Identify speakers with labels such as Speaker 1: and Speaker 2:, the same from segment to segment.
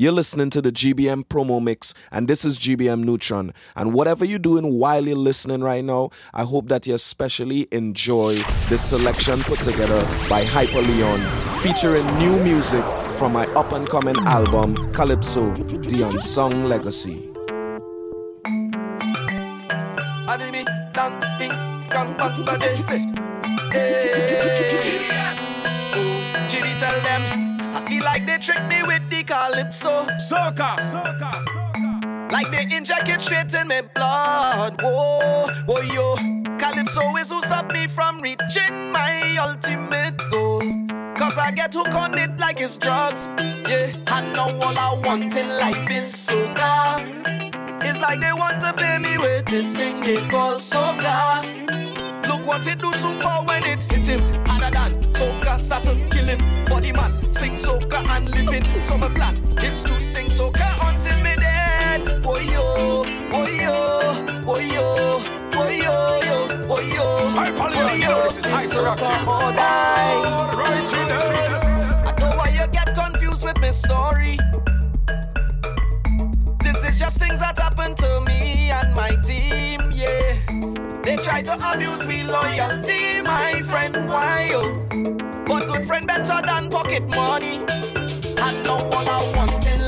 Speaker 1: You're listening to the GBM promo mix, and this is GBM Nutron. And whatever you're doing while you're listening right now, I hope that you especially enjoy this selection put together by Hyper Leon, featuring new music from my up and coming album, Calypso, The Unsung Legacy.
Speaker 2: tell them feel like they trick me with the calypso.
Speaker 3: Soca, soca, soca.
Speaker 2: Like they inject it straight in my blood. Whoa, whoa, yo. Calypso is who stop me from reaching my ultimate goal. Cause I get hooked on it like it's drugs. Yeah, I know all I want in life is soca. It's like they want to pay me with this thing they call soca. Look what it do super when it hit him. Harder than soca start to kill him. Body man soca and living. So my plan is to sing soca until me dead. Boy yo, boy yo, boy yo, boy yo, yo, boy yo.
Speaker 3: Hi, Polly, you know this is hyperactive.
Speaker 2: Or die.
Speaker 3: Right in there.
Speaker 2: I know why you get confused with my story. This is just things that happen to me and my team, yeah. They try to abuse me loyalty, my friend. Why oh? But good friend better than pocket money. And now all I want in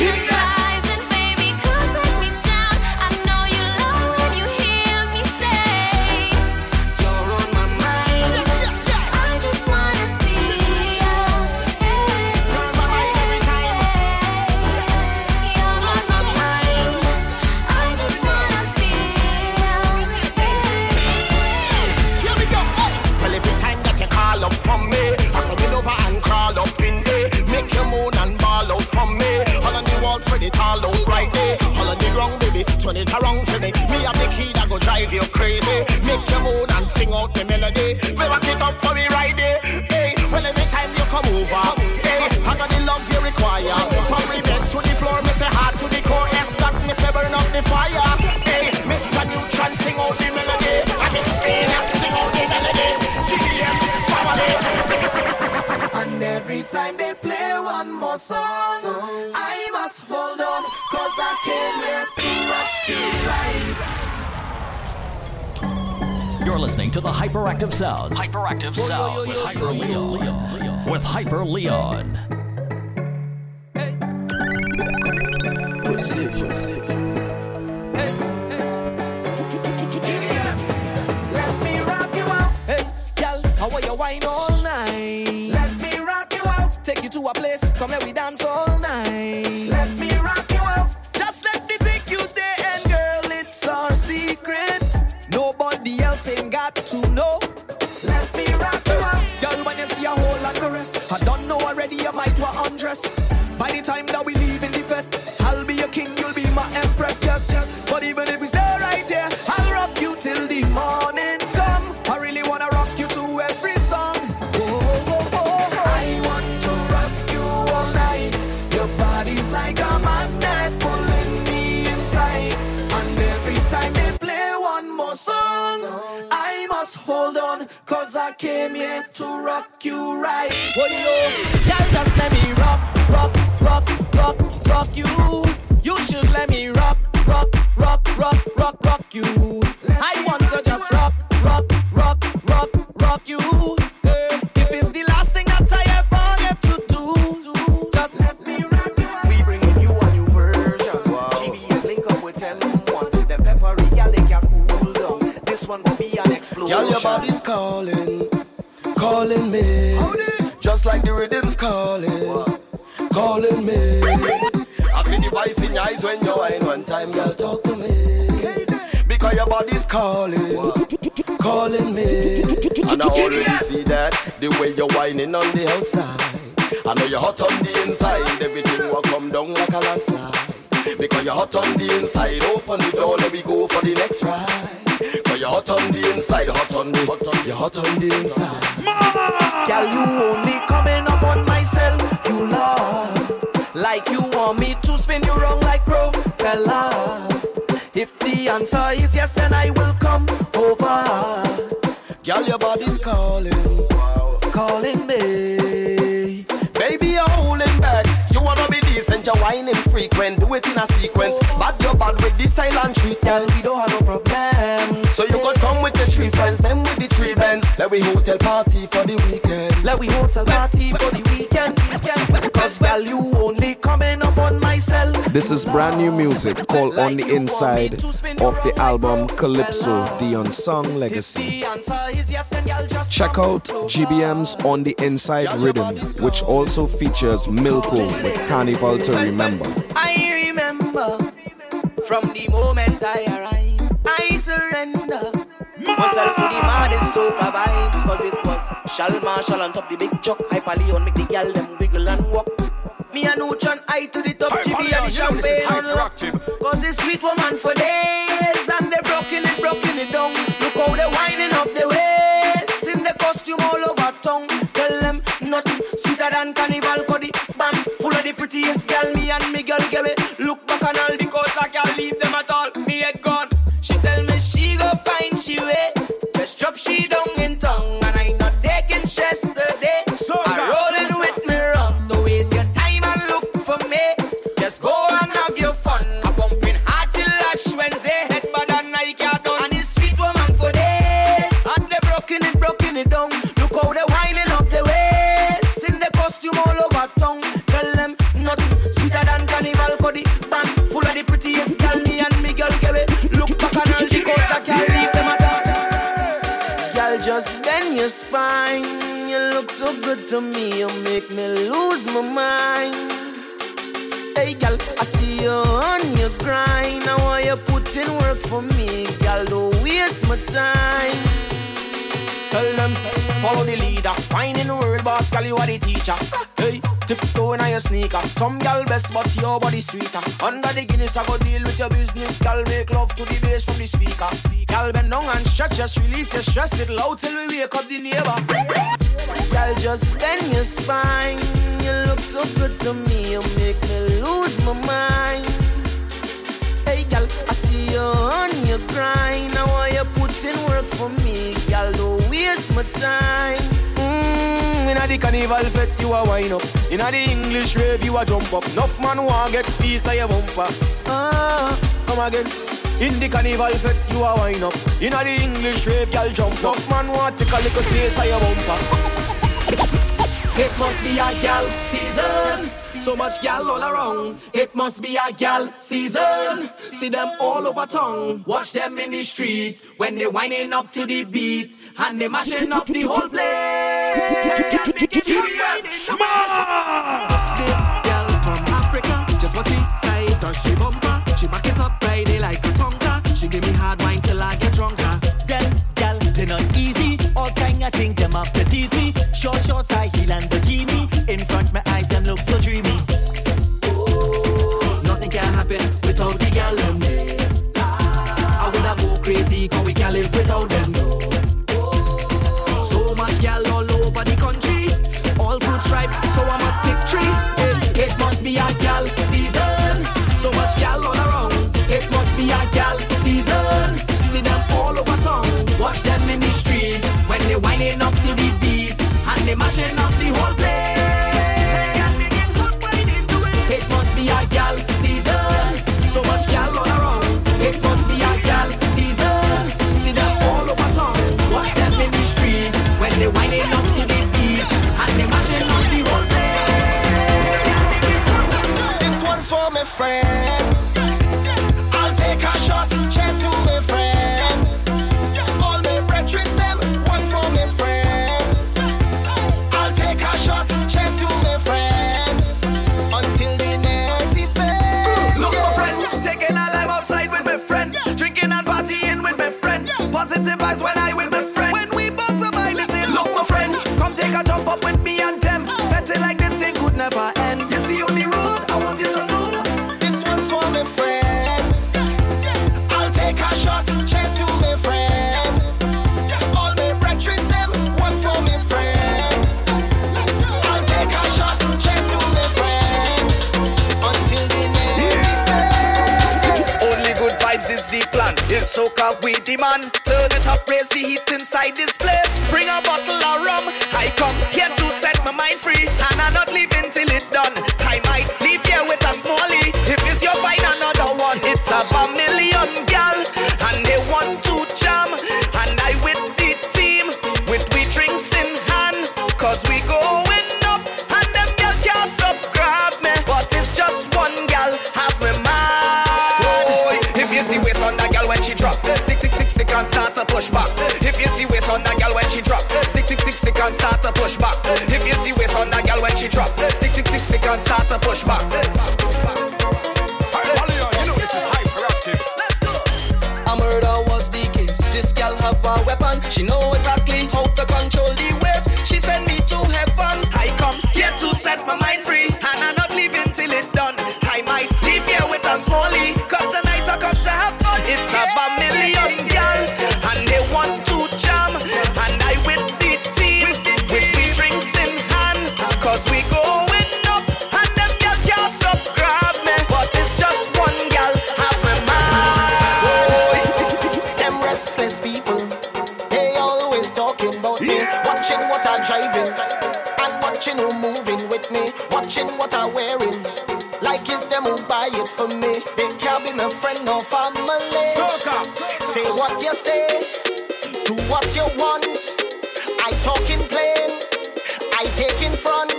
Speaker 4: love's
Speaker 5: over, hey, I got the love you require. From the bed to the floor, me say heart to the core. Yes, that me say burn up the fire. Hey, Mr. Nutron, sing out the melody. I'm explaining, sing out the melody. GBM, family.
Speaker 2: And every time they play one more song, I must hold on, cause I can't wait to rock you live.
Speaker 3: The
Speaker 6: You're listening to the Hyperactive Sounds. Hyperactive Sounds with Hyper Leon. With Hyper Leon.
Speaker 2: Let me rock you out. Hey, girl, how are you wine all night? Let me rock you out. Take you to a place, come let we dance all I know
Speaker 5: you're hot on the inside, everything will come down like a landslide. Because you're hot on the inside, open the door, let me go for the next ride. Cause you're hot on the inside, hot on the, hot on, you're hot on the inside.
Speaker 2: Girl, you only coming up on my cell, you love. Like you want me to spin you wrong like propeller. If the answer is yes, then I will come over.
Speaker 5: Girl, your body's calling,
Speaker 2: Calling
Speaker 5: decent, you're frequent, do it in a sequence. But you're bad with the silent treatment.
Speaker 2: Girl, we don't have no problem.
Speaker 5: So you could come with your three friends, them with the three bands. Let we hotel party for the weekend.
Speaker 2: Let we hotel party for the weekend. weekend. Cause girl, you
Speaker 1: This is brand new music called On the Inside of the album Calypso, the Unsung Legacy. Check out GBM's On the Inside Rhythm, which also features Milko with Carnival to Remember.
Speaker 2: I remember from the moment I arrived, I surrender myself to the maddest soca vibes. Cause it was Shal Marshal on top the big chuck, Hyper Leon make the gal them wiggle and walk. Me and Nutron eye to the top,
Speaker 3: Leon,
Speaker 2: and the
Speaker 3: you know this is
Speaker 2: champagne unlock. Cause it's sweet woman for days and they're broken it, broken it down. Look how they winding up the waist in the costume all over town. Tell them nothing sweeter than carnival cause the band full of the prettiest girl. Me and me girl give it. Look back and all because I can't leave them at all. Me head gone. She tell me she go find she way. Just drop she down in tongue your spine. You look so good to me, you make me lose my mind. Hey, gal, I see you on your grind. Now, why you put in work for me, gal? Don't waste my time. Tell them, follow the leader. Fine in the world, boss, girl, you are the teacher. Hey, tiptoeing on your sneaker. Some gal best, but your body sweeter. Under the Guinness, I go deal with your business. Gal, make love to the bass from the speaker. Gal, bend down and stretch, just release your stress. It loud till we wake up the neighbor. Gal, just bend your spine. You look so good to me, you make me lose my mind. Hey, gal, I see you on your grind. Now why you putting work for me, gal. Don't waste my time. Inna the carnival fete you a wind up. Inna the English rave you a jump up. Enough man want get piece of your bumper. Ah, come again.
Speaker 7: In the carnival fete, you a wine up. In the English rave, girl jump up. Man want take a little taste of your bumper.
Speaker 2: It must be a gal season. So much gal all around. It must be a gal season. See them all over town. Watch them in the street when they whining up to the beat and they mashing up the whole place. This gal from Africa, just what she size or she bumper. She back it up Friday like a tonka. She give me hard
Speaker 8: them
Speaker 5: for my friends. I'll take a shot, cheers to my friends. All my brethren, them, one for my friends. I'll take a shot, cheers to my friends. Until the next event.
Speaker 2: Look, my friend, taking a life outside with my friend, drinking and partying with my friend. Positive vibes when I with my friend. When we both survive, they say, Look, my friend, come take a jump up with me and soca with the man. Turn it up, raise the heat inside this place. Bring a bottle of rum. I come here to set my mind free, and I'm not leaving till it done. And start to push back. If you see waist on that gal when she drop, stick, stick, stick, stick and start to push back. If you see waist on that gal when she drop, stick, stick, stick, stick and start to push back. A murder was the case. This gal have a weapon. She know
Speaker 5: watching who moving with me. Watching what I'm wearing, like it's them who buy it for me. They can't be my friend or family. So cups, say what you say, do what you want. I talk in plain, I take in front.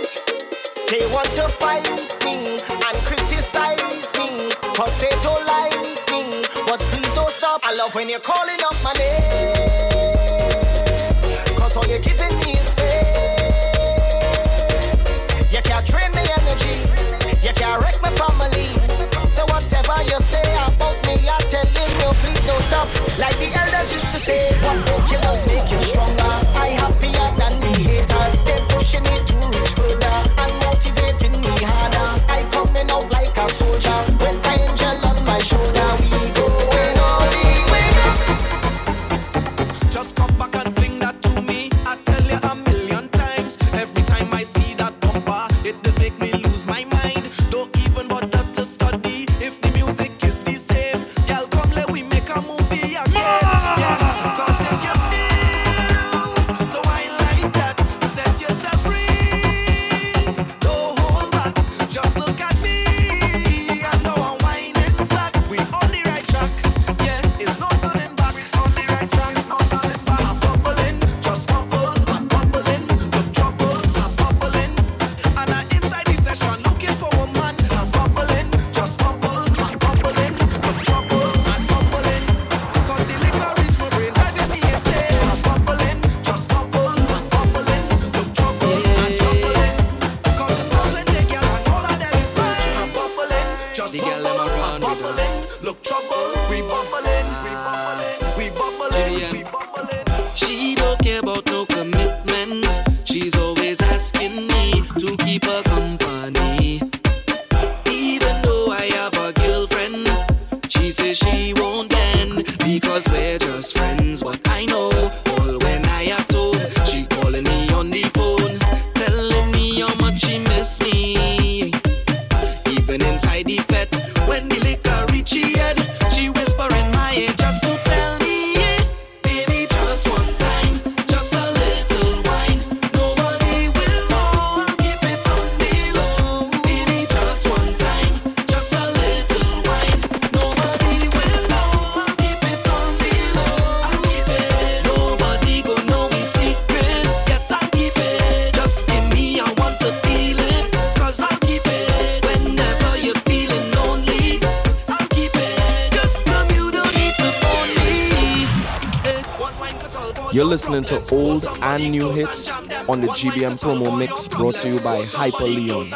Speaker 5: They want to fight me and criticize me, cause they don't like me. But please don't stop. I love when you're calling up my name, cause all you're giving can't drain me energy, you can't wreck my family. So whatever you say about me, I'm telling you, please don't stop. Like the elders used to say, what will kill us make you stronger. I happier than the haters. They pushing me to reach further and motivating me harder. I coming out like a soldier
Speaker 1: listening to old and new hits on the GBM promo mix brought to you by Hyper Leon.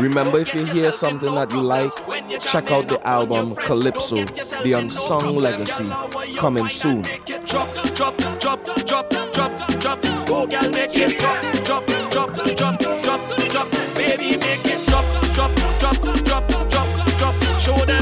Speaker 1: Remember, if you hear something that you like, check out the album Calypso, The Unsung Legacy, coming soon.
Speaker 2: Show them.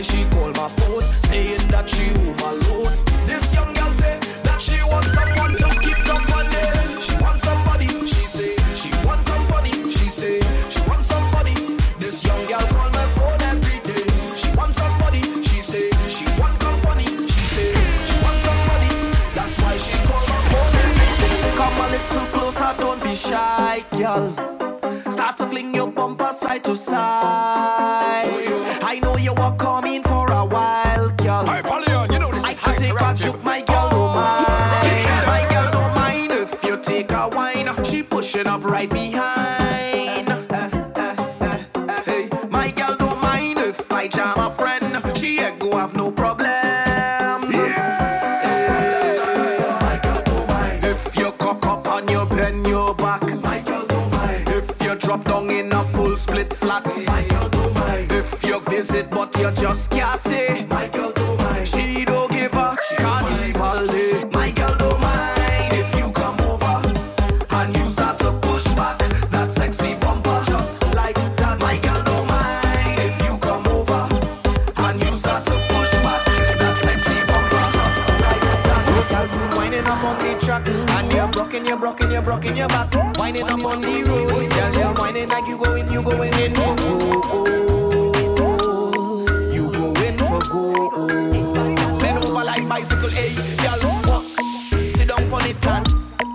Speaker 2: why she called my phone saying that she Drop down in a full split flat.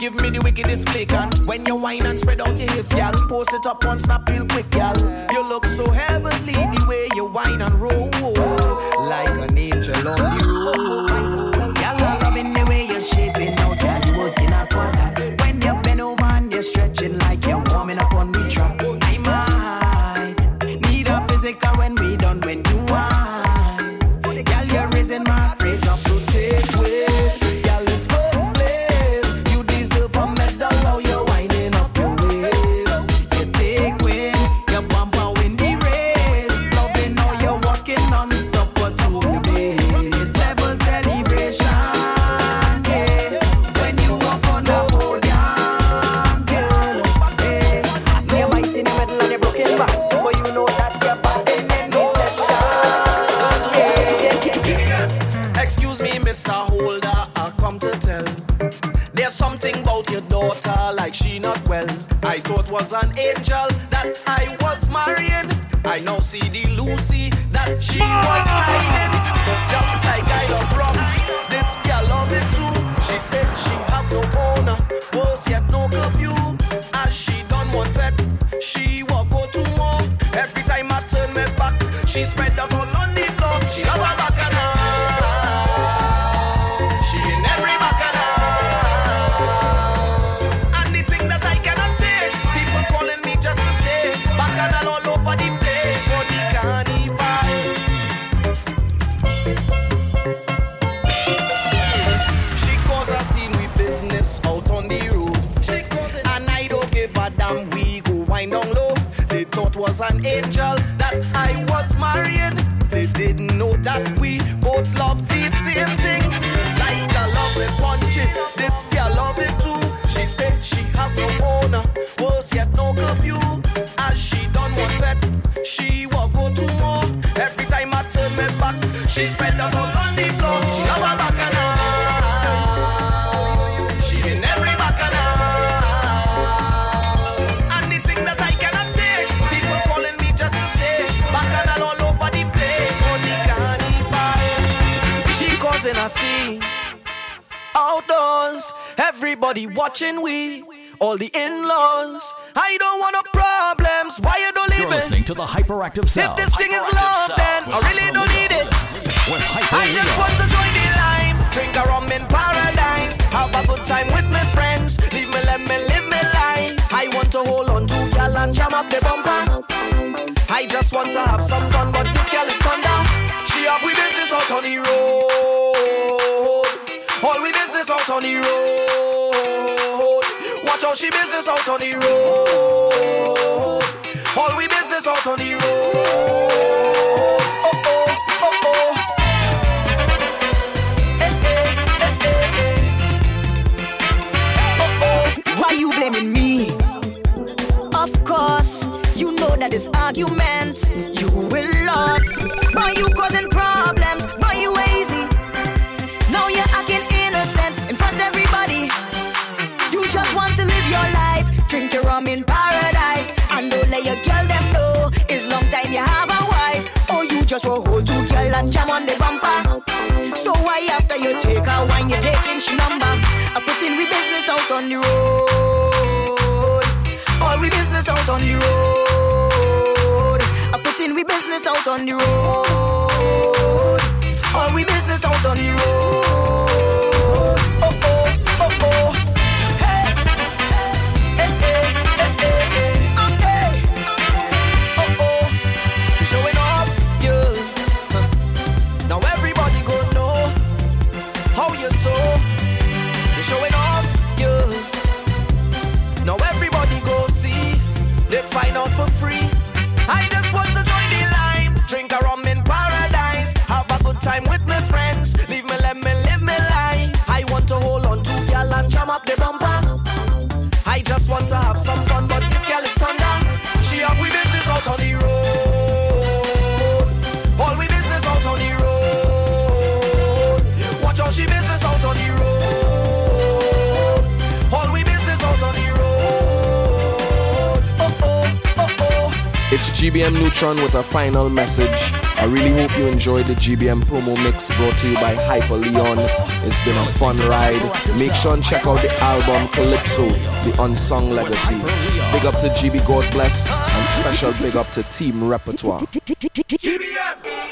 Speaker 2: give me the wickedest flick. And when you whine and spread out your hips, gal, post it up on Snap real quick, gal. You look so heavenly the way you whine and roll. Everybody watching we, all the in-laws. I don't want no problems. Why you don't
Speaker 6: You're listening to the Hyperactive
Speaker 2: If this thing is love, then I really don't need it.
Speaker 6: With Hyper
Speaker 2: I just want to join the line, drink a rum in paradise, have a good time with my friends. Leave me, let me live my life. I want to hold on to girl and jam up the bumper. I just want to have some fun, but this girl is thunder. She have we business out on the road. All we business out on the road. Watch out, she business out on the road. All we business out on the road. Oh oh. Oh oh.
Speaker 9: Why you blaming me? Of course, you know that this argument you will lose. Why you causing problems? Rum in paradise, and don't let your girl them know it's long time you have a wife. Or you just will hold two girl and jam on the bumper. So why after you take her wine, you taking she number? I put in we business out on the road.
Speaker 2: Jam up the bumper. I just want to have some fun, but this girl is thunder. She have we business out on the road. All we business out on the road. Watch out, she business out on the road. All we business out on the road. Oh oh, oh oh.
Speaker 1: It's GBM Nutron with a final message. I really hope you enjoyed the GBM promo mix brought to you by Hyper Leon. It's been a fun ride. Make sure and check out the album Calypso, The Unsung Legacy. Big up to GB God Bless and special big up to Team Repertoire.
Speaker 3: GBM.